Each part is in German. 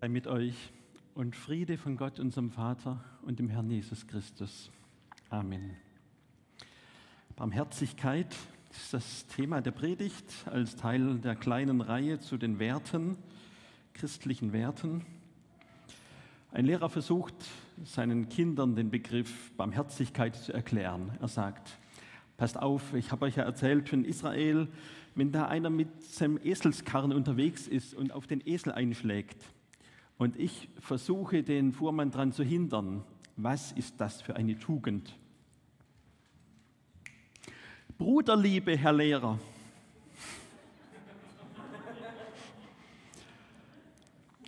sei mit euch und Friede von Gott, unserem Vater und dem Herrn Jesus Christus. Amen. Barmherzigkeit ist das Thema der Predigt als Teil der kleinen Reihe zu den Werten, christlichen Werten. Ein Lehrer versucht seinen Kindern den Begriff Barmherzigkeit zu erklären. Er sagt, passt auf, ich habe euch ja erzählt von Israel, wenn da einer mit seinem Eselskarren unterwegs ist und auf den Esel einschlägt, und ich versuche den Fuhrmann daran zu hindern. Was ist das für eine Tugend? Bruderliebe, Herr Lehrer.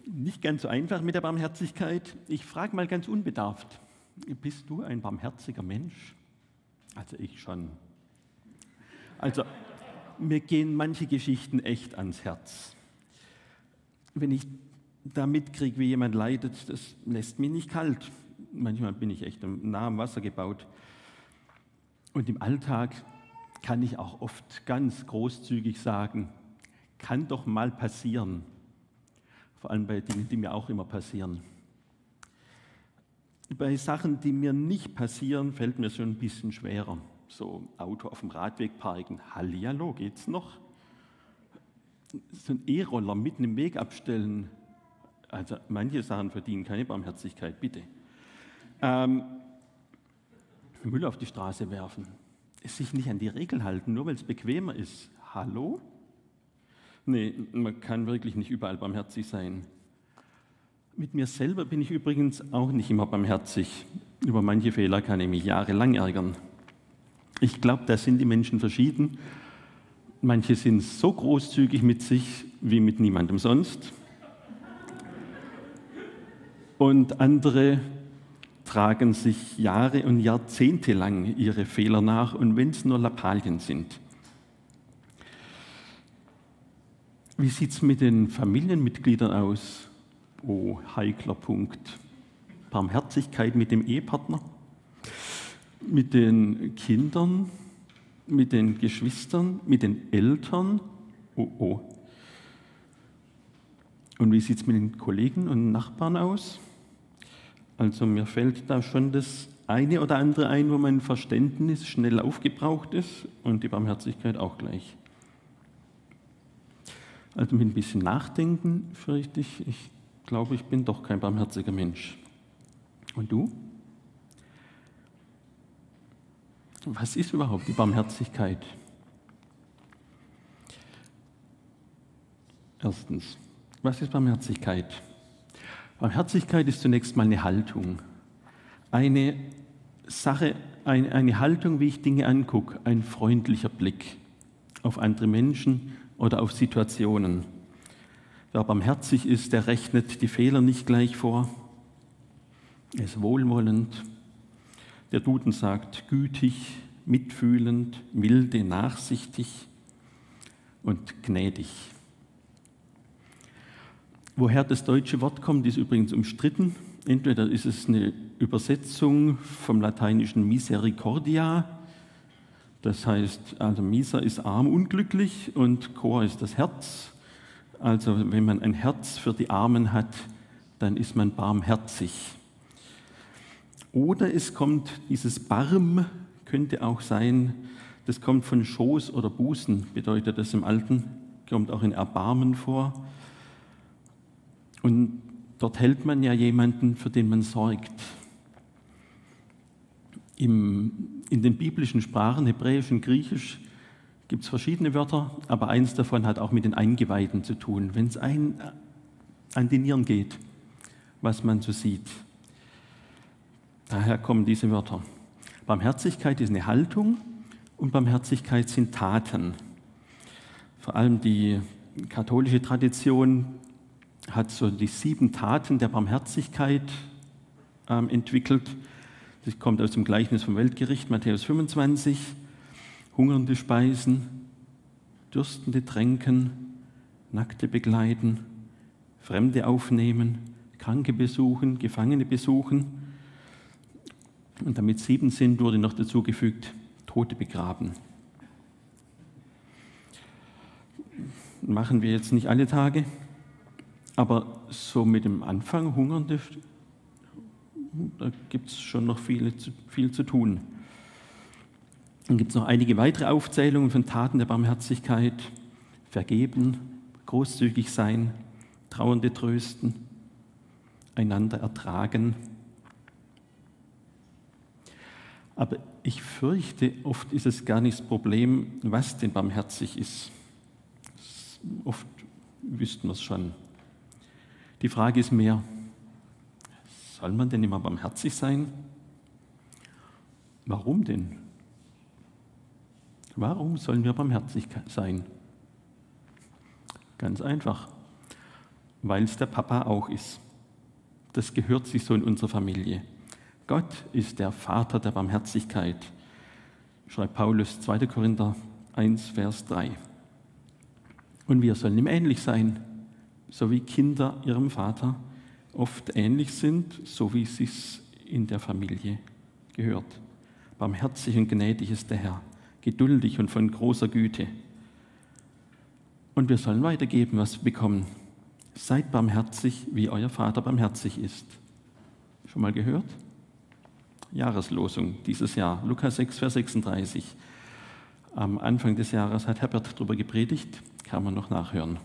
Nicht ganz so einfach mit der Barmherzigkeit. Ich frage mal ganz unbedarft. Bist du ein barmherziger Mensch? Also ich schon. Also mir gehen manche Geschichten echt ans Herz. Wenn ich da mitkriege, wie jemand leidet, das lässt mich nicht kalt. Manchmal bin ich echt nah am Wasser gebaut. Und im Alltag kann ich auch oft ganz großzügig sagen, kann doch mal passieren. Vor allem bei Dingen, die mir auch immer passieren. Bei Sachen, die mir nicht passieren, fällt mir schon ein bisschen schwerer. So Auto auf dem Radweg parken, Hallihallo, geht's noch? So ein E-Roller mitten im Weg abstellen, also manche Sachen verdienen keine Barmherzigkeit, bitte. Ähm, Müll auf die Straße werfen, sich nicht an die Regeln halten, nur weil es bequemer ist. Hallo? Nee, man kann wirklich nicht überall barmherzig sein. Mit mir selber bin ich übrigens auch nicht immer barmherzig. Über manche Fehler kann ich mich jahrelang ärgern. Ich glaube, da sind die Menschen verschieden. Manche sind so großzügig mit sich wie mit niemandem sonst und andere tragen sich Jahre und Jahrzehnte lang ihre Fehler nach und wenn es nur Lappalien sind. Wie sieht es mit den Familienmitgliedern aus? Oh, heikler Punkt. Barmherzigkeit mit dem Ehepartner, mit den Kindern, mit den Geschwistern, mit den Eltern. Oh, oh. Und wie sieht es mit den Kollegen und Nachbarn aus? Also mir fällt da schon das eine oder andere ein, wo mein Verständnis schnell aufgebraucht ist und die Barmherzigkeit auch gleich. Also mit ein bisschen Nachdenken fürchte ich, ich glaube, ich bin doch kein barmherziger Mensch. Und du? Was ist überhaupt die Barmherzigkeit? Erstens, was ist Barmherzigkeit? Barmherzigkeit ist zunächst mal eine Haltung. Eine Sache, eine, eine Haltung, wie ich Dinge angucke, ein freundlicher Blick auf andere Menschen oder auf Situationen. Wer barmherzig ist, der rechnet die Fehler nicht gleich vor. Er ist wohlwollend. Der Duden sagt gütig, mitfühlend, milde, nachsichtig und gnädig. Woher das deutsche Wort kommt, ist übrigens umstritten. Entweder ist es eine Übersetzung vom lateinischen Misericordia, das heißt, also Misa ist arm, unglücklich und Chor ist das Herz. Also wenn man ein Herz für die Armen hat, dann ist man barmherzig. Oder es kommt dieses Barm, könnte auch sein, das kommt von Schoß oder Busen, bedeutet das im Alten, kommt auch in Erbarmen vor. Und dort hält man ja jemanden, für den man sorgt. Im, in den biblischen Sprachen, Hebräisch und Griechisch, gibt es verschiedene Wörter, aber eins davon hat auch mit den Eingeweihten zu tun, wenn es ein an die Nieren geht, was man so sieht. Daher kommen diese Wörter. Barmherzigkeit ist eine Haltung und Barmherzigkeit sind Taten. Vor allem die katholische Tradition hat so die sieben Taten der Barmherzigkeit ähm, entwickelt. Das kommt aus dem Gleichnis vom Weltgericht, Matthäus 25. Hungernde speisen, Dürstende tränken, Nackte begleiten, Fremde aufnehmen, Kranke besuchen, Gefangene besuchen. Und damit sieben sind, wurde noch dazugefügt, Tote begraben. Machen wir jetzt nicht alle Tage, Aber so mit dem Anfang Hungernde, da gibt es schon noch viel, viel zu tun. Dann gibt es noch einige weitere Aufzählungen von Taten der Barmherzigkeit. Vergeben, großzügig sein, Trauernde trösten, einander ertragen. Aber ich fürchte, oft ist es gar nicht das Problem, was denn barmherzig ist. Oft wüssten wir es schon. Die Frage ist mehr, soll man denn immer barmherzig sein? Warum denn? Warum sollen wir barmherzig sein? Ganz einfach, weil es der Papa auch ist. Das gehört sich so in unserer Familie. Gott ist der Vater der Barmherzigkeit, schreibt Paulus 2. Korinther 1, Vers 3. Und wir sollen ihm ähnlich sein, so wie Kinder ihrem Vater oft ähnlich sind, so wie es sich in der Familie gehört. Barmherzig und gnädig ist der Herr geduldig und von großer Güte. Und wir sollen weitergeben, was wir bekommen. Seid barmherzig, wie euer Vater barmherzig ist. Schon mal gehört? Jahreslosung dieses Jahr, Lukas 6, Vers 36. Am Anfang des Jahres hat Herbert darüber gepredigt, kann man noch nachhören.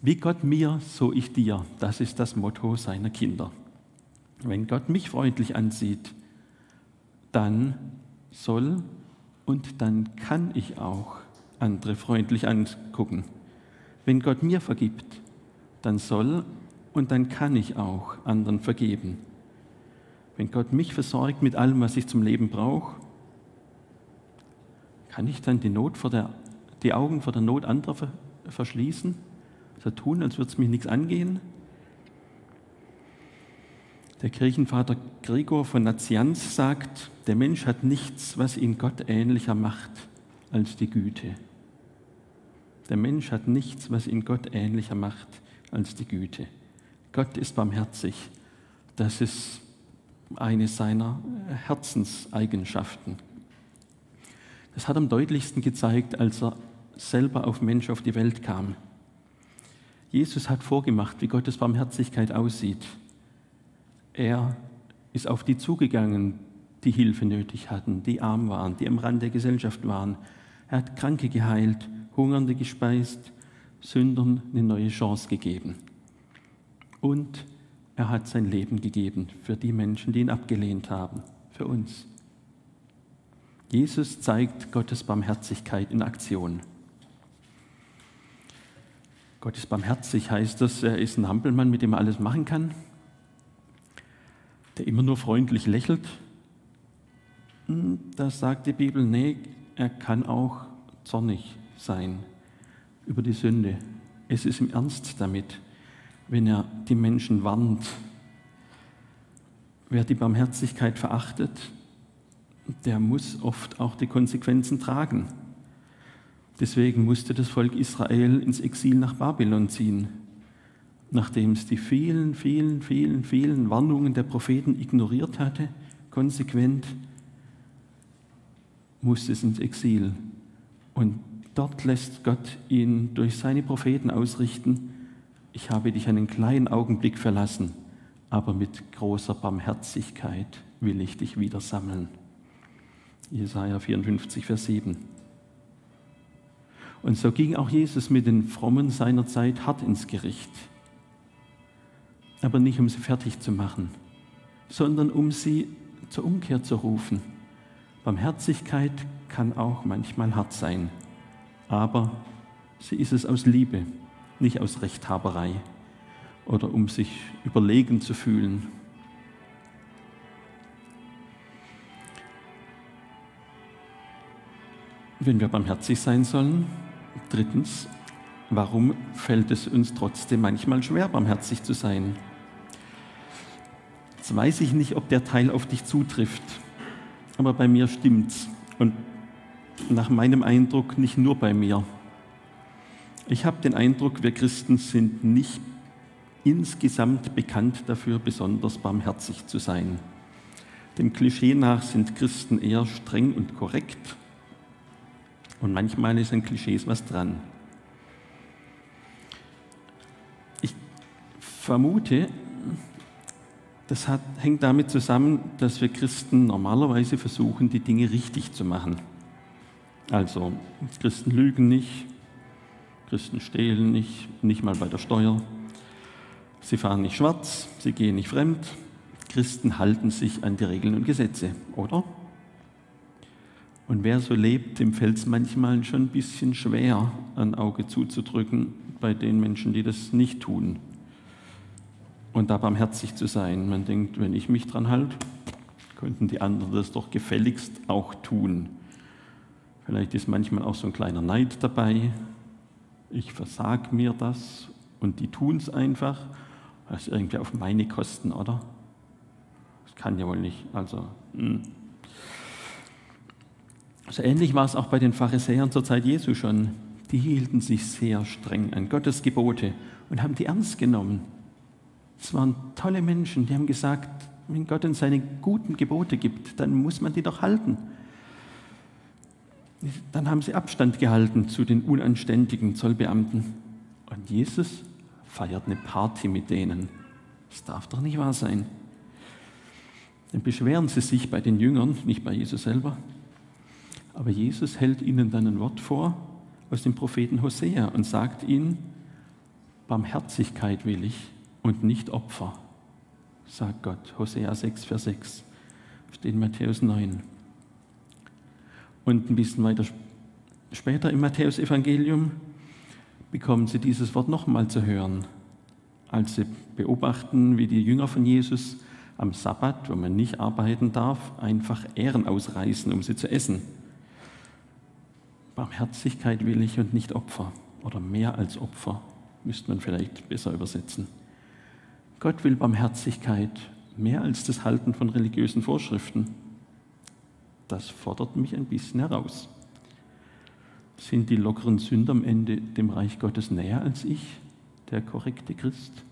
Wie Gott mir, so ich dir, das ist das Motto seiner Kinder. Wenn Gott mich freundlich ansieht, dann soll und dann kann ich auch andere freundlich angucken. Wenn Gott mir vergibt, dann soll und dann kann ich auch anderen vergeben. Wenn Gott mich versorgt mit allem, was ich zum Leben brauche, kann ich dann die, Not vor der, die Augen vor der Not anderer verschließen? So tun, als würde es mich nichts angehen? Der Kirchenvater Gregor von Nazianz sagt, der Mensch hat nichts, was ihn Gott ähnlicher macht als die Güte. Der Mensch hat nichts, was ihn Gott ähnlicher macht als die Güte. Gott ist barmherzig. Das ist eine seiner Herzenseigenschaften. Das hat am deutlichsten gezeigt, als er selber auf Mensch auf die Welt kam. Jesus hat vorgemacht, wie Gottes Barmherzigkeit aussieht. Er ist auf die zugegangen, die Hilfe nötig hatten, die arm waren, die am Rand der Gesellschaft waren. Er hat Kranke geheilt, Hungernde gespeist, Sündern eine neue Chance gegeben. Und er hat sein Leben gegeben für die Menschen, die ihn abgelehnt haben, für uns. Jesus zeigt Gottes Barmherzigkeit in Aktion. Gott ist barmherzig heißt das, er ist ein Hampelmann, mit dem er alles machen kann der immer nur freundlich lächelt. Hm, da sagt die Bibel, nee, er kann auch zornig sein über die Sünde. Es ist im Ernst damit, wenn er die Menschen warnt. Wer die Barmherzigkeit verachtet, der muss oft auch die Konsequenzen tragen. Deswegen musste das Volk Israel ins Exil nach Babylon ziehen nachdem es die vielen, vielen, vielen, vielen Warnungen der Propheten ignoriert hatte, konsequent, musste es ins Exil. Und dort lässt Gott ihn durch seine Propheten ausrichten, ich habe dich einen kleinen Augenblick verlassen, aber mit großer Barmherzigkeit will ich dich wieder sammeln. Jesaja 54, Vers 7. Und so ging auch Jesus mit den Frommen seiner Zeit hart ins Gericht aber nicht um sie fertig zu machen, sondern um sie zur Umkehr zu rufen. Barmherzigkeit kann auch manchmal hart sein, aber sie ist es aus Liebe, nicht aus Rechthaberei oder um sich überlegen zu fühlen. Wenn wir barmherzig sein sollen, drittens, warum fällt es uns trotzdem manchmal schwer, barmherzig zu sein? Jetzt weiß ich nicht, ob der Teil auf dich zutrifft, aber bei mir stimmt's. Und nach meinem Eindruck nicht nur bei mir. Ich habe den Eindruck, wir Christen sind nicht insgesamt bekannt dafür, besonders barmherzig zu sein. Dem Klischee nach sind Christen eher streng und korrekt. Und manchmal ist an Klischees was dran. vermute, das hat, hängt damit zusammen, dass wir Christen normalerweise versuchen, die Dinge richtig zu machen. Also, Christen lügen nicht, Christen stehlen nicht, nicht mal bei der Steuer. Sie fahren nicht schwarz, sie gehen nicht fremd. Christen halten sich an die Regeln und Gesetze, oder? Und wer so lebt, dem fällt es manchmal schon ein bisschen schwer, ein Auge zuzudrücken bei den Menschen, die das nicht tun. Und da barmherzig zu sein. Man denkt, wenn ich mich dran halte, könnten die anderen das doch gefälligst auch tun. Vielleicht ist manchmal auch so ein kleiner Neid dabei. Ich versag mir das und die tun es einfach. Das ist irgendwie auf meine Kosten, oder? Das kann ja wohl nicht. Also, mh. So ähnlich war es auch bei den Pharisäern zur Zeit Jesu schon. Die hielten sich sehr streng an Gottes Gebote und haben die ernst genommen. Es waren tolle Menschen, die haben gesagt, wenn Gott uns seine guten Gebote gibt, dann muss man die doch halten. Dann haben sie Abstand gehalten zu den unanständigen Zollbeamten. Und Jesus feiert eine Party mit denen. Das darf doch nicht wahr sein. Dann beschweren sie sich bei den Jüngern, nicht bei Jesus selber. Aber Jesus hält ihnen dann ein Wort vor aus dem Propheten Hosea und sagt ihnen, Barmherzigkeit will ich und nicht Opfer, sagt Gott. Hosea 6, Vers 6 steht in Matthäus 9. Und ein bisschen weiter später im Matthäusevangelium bekommen sie dieses Wort nochmal zu hören, als sie beobachten, wie die Jünger von Jesus am Sabbat, wo man nicht arbeiten darf, einfach Ehren ausreißen, um sie zu essen. Barmherzigkeit will ich und nicht Opfer oder mehr als Opfer, müsste man vielleicht besser übersetzen. Gott will Barmherzigkeit mehr als das Halten von religiösen Vorschriften. Das fordert mich ein bisschen heraus. Sind die lockeren Sünder am Ende dem Reich Gottes näher als ich, der korrekte Christ?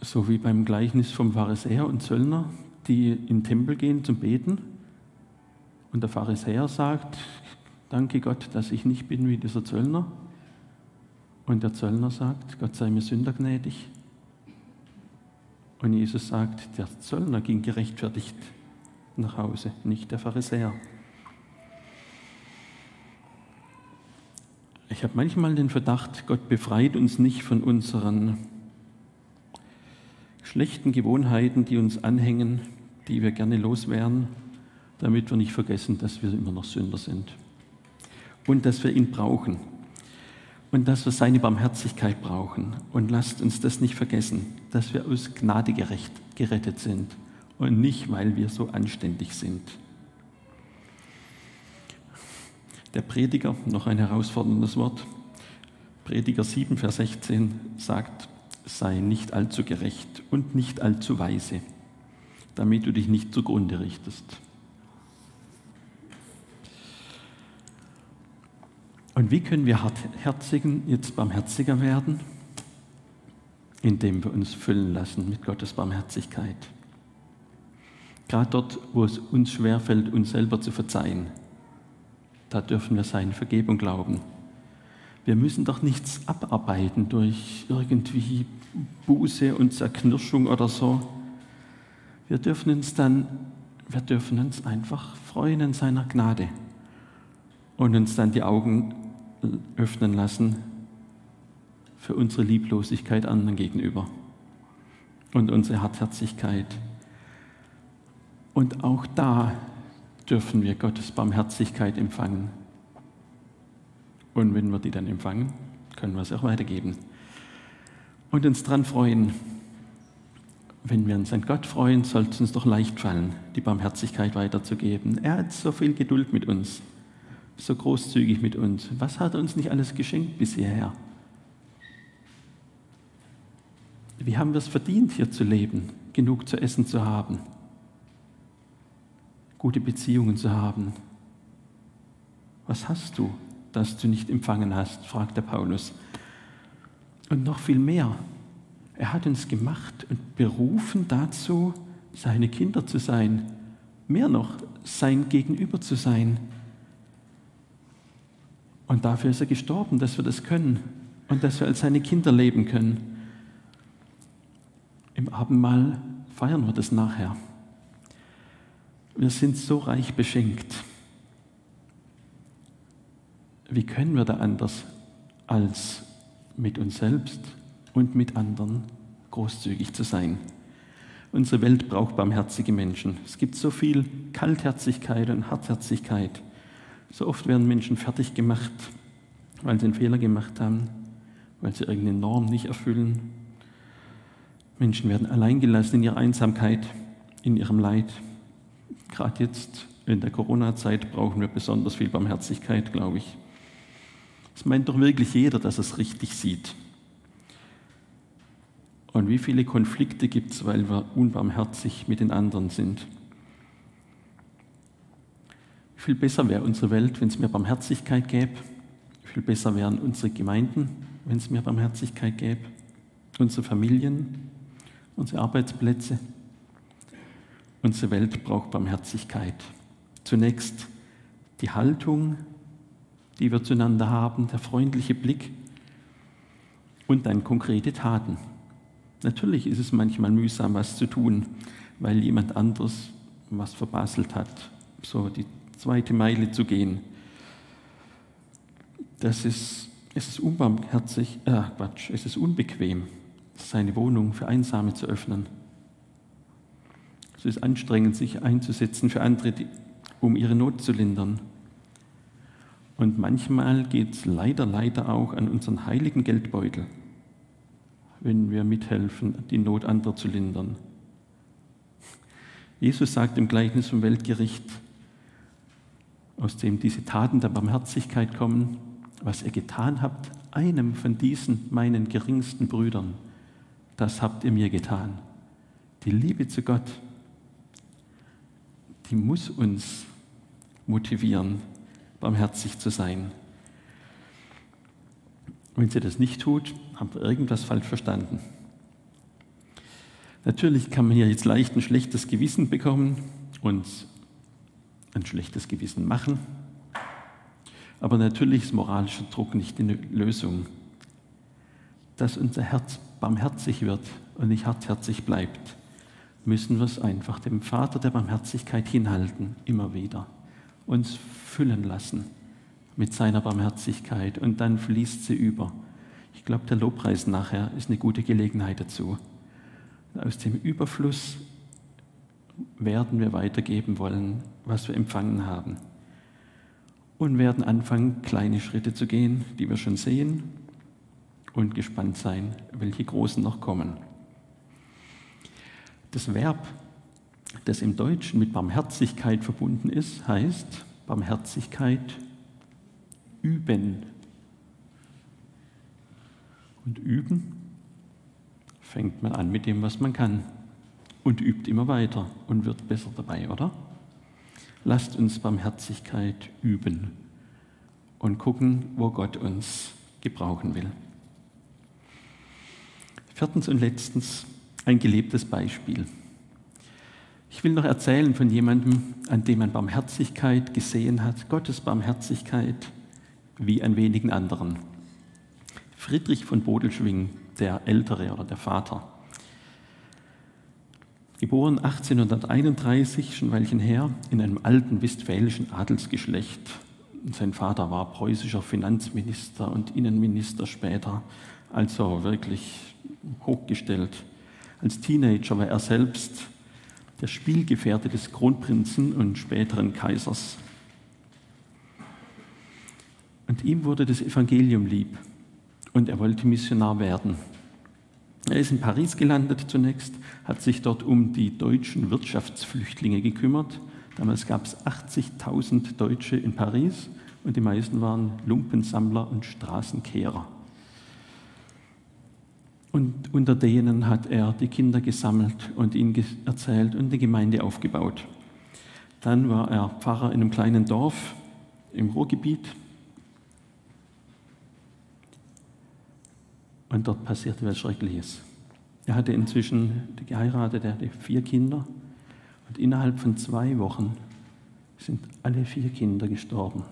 So wie beim Gleichnis vom Pharisäer und Zöllner, die in den Tempel gehen zum Beten und der Pharisäer sagt, danke Gott, dass ich nicht bin wie dieser Zöllner. Und der Zöllner sagt, Gott sei mir Sünder gnädig. Und Jesus sagt, der Zöllner ging gerechtfertigt nach Hause, nicht der Pharisäer. Ich habe manchmal den Verdacht, Gott befreit uns nicht von unseren schlechten Gewohnheiten, die uns anhängen, die wir gerne loswerden damit wir nicht vergessen, dass wir immer noch Sünder sind und dass wir ihn brauchen und dass wir seine Barmherzigkeit brauchen. Und lasst uns das nicht vergessen, dass wir aus Gnade gerecht, gerettet sind und nicht, weil wir so anständig sind. Der Prediger, noch ein herausforderndes Wort, Prediger 7, Vers 16 sagt, sei nicht allzu gerecht und nicht allzu weise, damit du dich nicht zugrunde richtest. Und wie können wir Herzigen jetzt barmherziger werden? Indem wir uns füllen lassen mit Gottes Barmherzigkeit. Gerade dort, wo es uns schwerfällt, uns selber zu verzeihen, da dürfen wir seine Vergebung glauben. Wir müssen doch nichts abarbeiten durch irgendwie Buße und Zerknirschung oder so. Wir dürfen uns dann, wir dürfen uns einfach freuen in seiner Gnade und uns dann die Augen öffnen lassen für unsere Lieblosigkeit anderen gegenüber und unsere Hartherzigkeit. Und auch da dürfen wir Gottes Barmherzigkeit empfangen. Und wenn wir die dann empfangen, können wir es auch weitergeben. Und uns daran freuen. Wenn wir uns an Gott freuen, sollte es uns doch leicht fallen, die Barmherzigkeit weiterzugeben. Er hat so viel Geduld mit uns so großzügig mit uns? Was hat er uns nicht alles geschenkt bis hierher? Wie haben wir es verdient, hier zu leben, genug zu essen zu haben, gute Beziehungen zu haben? Was hast du, das du nicht empfangen hast? fragt der Paulus. Und noch viel mehr. Er hat uns gemacht und berufen dazu, seine Kinder zu sein. Mehr noch, sein Gegenüber zu sein und dafür ist er gestorben, dass wir das können. und dass wir als seine Kinder leben können. Im Abendmahl feiern wir das nachher. Wir sind so reich beschenkt. Wie können wir da anders als mit uns selbst und mit anderen großzügig zu sein? Unsere Welt braucht barmherzige Menschen. Es gibt so viel Kaltherzigkeit und Hartherzigkeit. So oft werden Menschen fertig gemacht, weil sie einen Fehler gemacht haben, weil sie irgendeine Norm nicht erfüllen. Menschen werden alleingelassen in ihrer Einsamkeit, in ihrem Leid. Gerade jetzt in der Corona-Zeit brauchen wir besonders viel Barmherzigkeit, glaube ich. Es meint doch wirklich jeder, dass es richtig sieht. Und wie viele Konflikte gibt es, weil wir unbarmherzig mit den anderen sind? Viel besser wäre unsere Welt, wenn es mehr Barmherzigkeit gäbe? Viel besser wären unsere Gemeinden, wenn es mehr Barmherzigkeit gäbe? Unsere Familien, unsere Arbeitsplätze? Unsere Welt braucht Barmherzigkeit. Zunächst die Haltung, die wir zueinander haben, der freundliche Blick und dann konkrete Taten. Natürlich ist es manchmal mühsam, was zu tun, weil jemand anderes was verbaselt hat, so die zweite Meile zu gehen. Das ist, es ist unbarmherzig, äh, Quatsch, es ist unbequem, seine Wohnung für Einsame zu öffnen. Es ist anstrengend, sich einzusetzen für andere, um ihre Not zu lindern. Und manchmal geht es leider, leider auch an unseren heiligen Geldbeutel, wenn wir mithelfen, die Not anderer zu lindern. Jesus sagt im Gleichnis vom Weltgericht, aus dem diese Taten der Barmherzigkeit kommen, was ihr getan habt, einem von diesen meinen geringsten Brüdern, das habt ihr mir getan. Die Liebe zu Gott, die muss uns motivieren, barmherzig zu sein. Wenn sie das nicht tut, haben wir irgendwas falsch verstanden. Natürlich kann man hier jetzt leicht ein schlechtes Gewissen bekommen und ein schlechtes Gewissen machen. Aber natürlich ist moralischer Druck nicht eine Lösung. Dass unser Herz barmherzig wird und nicht hartherzig bleibt, müssen wir es einfach dem Vater der Barmherzigkeit hinhalten, immer wieder uns füllen lassen mit seiner Barmherzigkeit und dann fließt sie über. Ich glaube, der Lobpreis nachher ist eine gute Gelegenheit dazu. Aus dem Überfluss werden wir weitergeben wollen, was wir empfangen haben. Und werden anfangen, kleine Schritte zu gehen, die wir schon sehen, und gespannt sein, welche großen noch kommen. Das Verb das im Deutschen mit Barmherzigkeit verbunden ist, heißt Barmherzigkeit üben. Und üben fängt man an mit dem, was man kann und übt immer weiter und wird besser dabei, oder? Lasst uns Barmherzigkeit üben und gucken, wo Gott uns gebrauchen will. Viertens und letztens ein gelebtes Beispiel. Ich will noch erzählen von jemandem, an dem man Barmherzigkeit gesehen hat, Gottes Barmherzigkeit, wie an wenigen anderen. Friedrich von Bodelschwing, der Ältere oder der Vater. Geboren 1831, schon ein Weilchen her, in einem alten westfälischen Adelsgeschlecht. Sein Vater war preußischer Finanzminister und Innenminister später, also wirklich hochgestellt. Als Teenager war er selbst der Spielgefährte des Kronprinzen und späteren Kaisers. Und ihm wurde das Evangelium lieb und er wollte Missionar werden. Er ist in Paris gelandet zunächst, hat sich dort um die deutschen Wirtschaftsflüchtlinge gekümmert. Damals gab es 80.000 Deutsche in Paris und die meisten waren Lumpensammler und Straßenkehrer. Und unter denen hat er die Kinder gesammelt und ihnen erzählt und die Gemeinde aufgebaut. Dann war er Pfarrer in einem kleinen Dorf im Ruhrgebiet. Und dort passierte was Schreckliches. Er hatte inzwischen geheiratet, er hatte vier Kinder. Und innerhalb von zwei Wochen sind alle vier Kinder gestorben.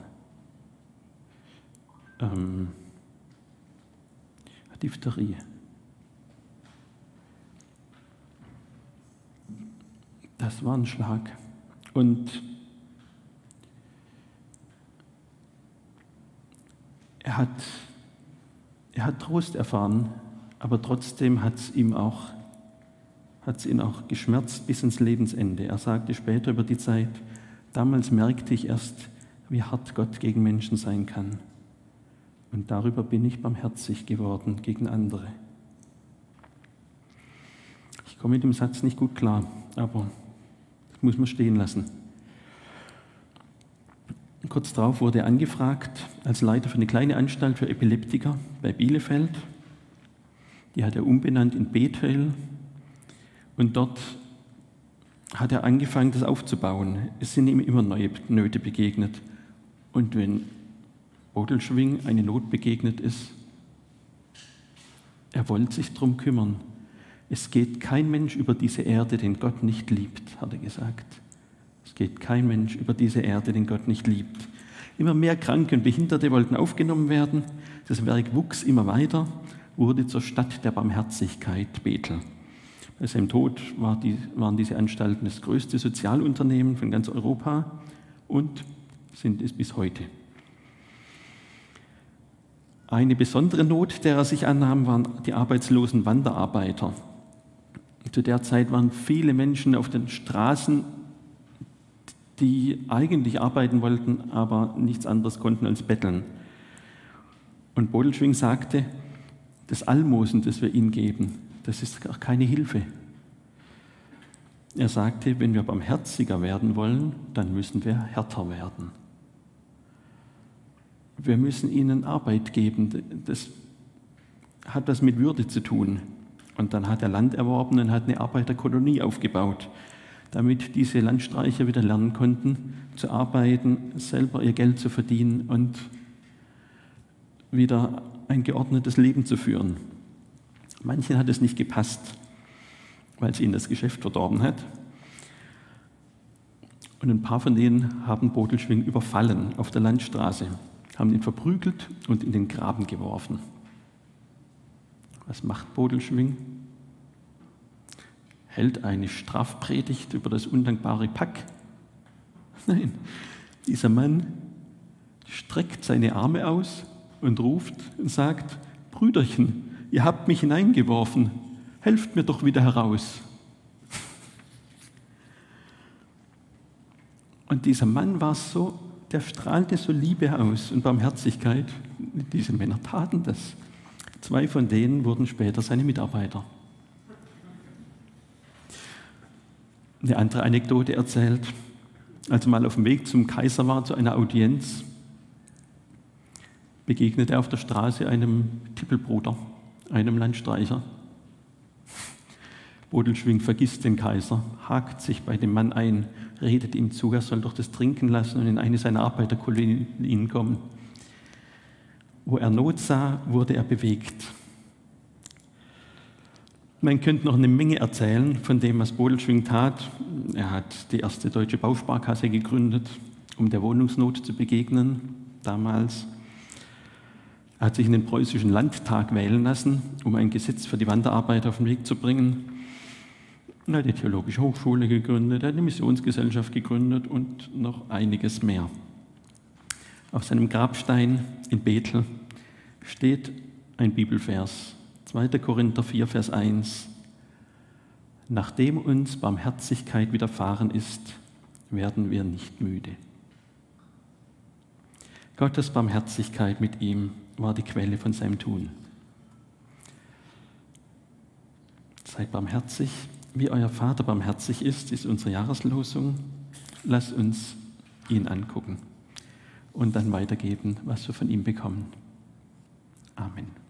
Ähm, Diphtherie. Das war ein Schlag. Und er hat, er hat Trost erfahren, aber trotzdem hat es ihm auch, hat ihn auch geschmerzt bis ins Lebensende. Er sagte später über die Zeit, damals merkte ich erst, wie hart Gott gegen Menschen sein kann. Und darüber bin ich barmherzig geworden gegen andere. Ich komme mit dem Satz nicht gut klar, aber das muss man stehen lassen. Kurz darauf wurde er angefragt als Leiter für eine kleine Anstalt für Epileptiker bei Bielefeld. Die hat er umbenannt in Bethel. Und dort hat er angefangen, das aufzubauen. Es sind ihm immer neue Nöte begegnet. Und wenn Bodelschwing eine Not begegnet ist, er wollte sich darum kümmern. Es geht kein Mensch über diese Erde, den Gott nicht liebt, hat er gesagt. Es geht kein Mensch über diese Erde, den Gott nicht liebt. Immer mehr Kranke und Behinderte wollten aufgenommen werden. Das Werk wuchs immer weiter, wurde zur Stadt der Barmherzigkeit Bethel. Bei seinem Tod war die, waren diese Anstalten das größte Sozialunternehmen von ganz Europa und sind es bis heute. Eine besondere Not, der er sich annahm, waren die arbeitslosen Wanderarbeiter. Zu der Zeit waren viele Menschen auf den Straßen die eigentlich arbeiten wollten, aber nichts anderes konnten als betteln. Und Bodelschwing sagte, das Almosen, das wir ihnen geben, das ist gar keine Hilfe. Er sagte, wenn wir barmherziger werden wollen, dann müssen wir härter werden. Wir müssen ihnen Arbeit geben. Das hat was mit Würde zu tun. Und dann hat er Land erworben und hat eine Arbeiterkolonie aufgebaut damit diese Landstreicher wieder lernen konnten, zu arbeiten, selber ihr Geld zu verdienen und wieder ein geordnetes Leben zu führen. Manchen hat es nicht gepasst, weil es ihnen das Geschäft verdorben hat. Und ein paar von denen haben Bodelschwing überfallen auf der Landstraße, haben ihn verprügelt und in den Graben geworfen. Was macht Bodelschwing? Hält eine Strafpredigt über das undankbare Pack. Nein, dieser Mann streckt seine Arme aus und ruft und sagt, Brüderchen, ihr habt mich hineingeworfen, helft mir doch wieder heraus. Und dieser Mann war so, der strahlte so Liebe aus und Barmherzigkeit. Diese Männer taten das. Zwei von denen wurden später seine Mitarbeiter. Eine andere Anekdote erzählt. Als er mal auf dem Weg zum Kaiser war, zu einer Audienz, begegnete er auf der Straße einem Tippelbruder, einem Landstreicher. Bodelschwing vergisst den Kaiser, hakt sich bei dem Mann ein, redet ihm zu, er soll doch das trinken lassen und in eine seiner Arbeiterkolonien kommen. Wo er Not sah, wurde er bewegt. Man könnte noch eine Menge erzählen von dem, was Bodelschwing tat. Er hat die erste deutsche Bausparkasse gegründet, um der Wohnungsnot zu begegnen, damals. Er hat sich in den preußischen Landtag wählen lassen, um ein Gesetz für die Wanderarbeit auf den Weg zu bringen. Er hat die Theologische Hochschule gegründet, er hat eine Missionsgesellschaft gegründet und noch einiges mehr. Auf seinem Grabstein in Bethel steht ein Bibelvers, 2. Korinther 4, Vers 1. Nachdem uns Barmherzigkeit widerfahren ist, werden wir nicht müde. Gottes Barmherzigkeit mit ihm war die Quelle von seinem Tun. Seid barmherzig, wie euer Vater barmherzig ist, ist unsere Jahreslosung. Lasst uns ihn angucken und dann weitergeben, was wir von ihm bekommen. Amen.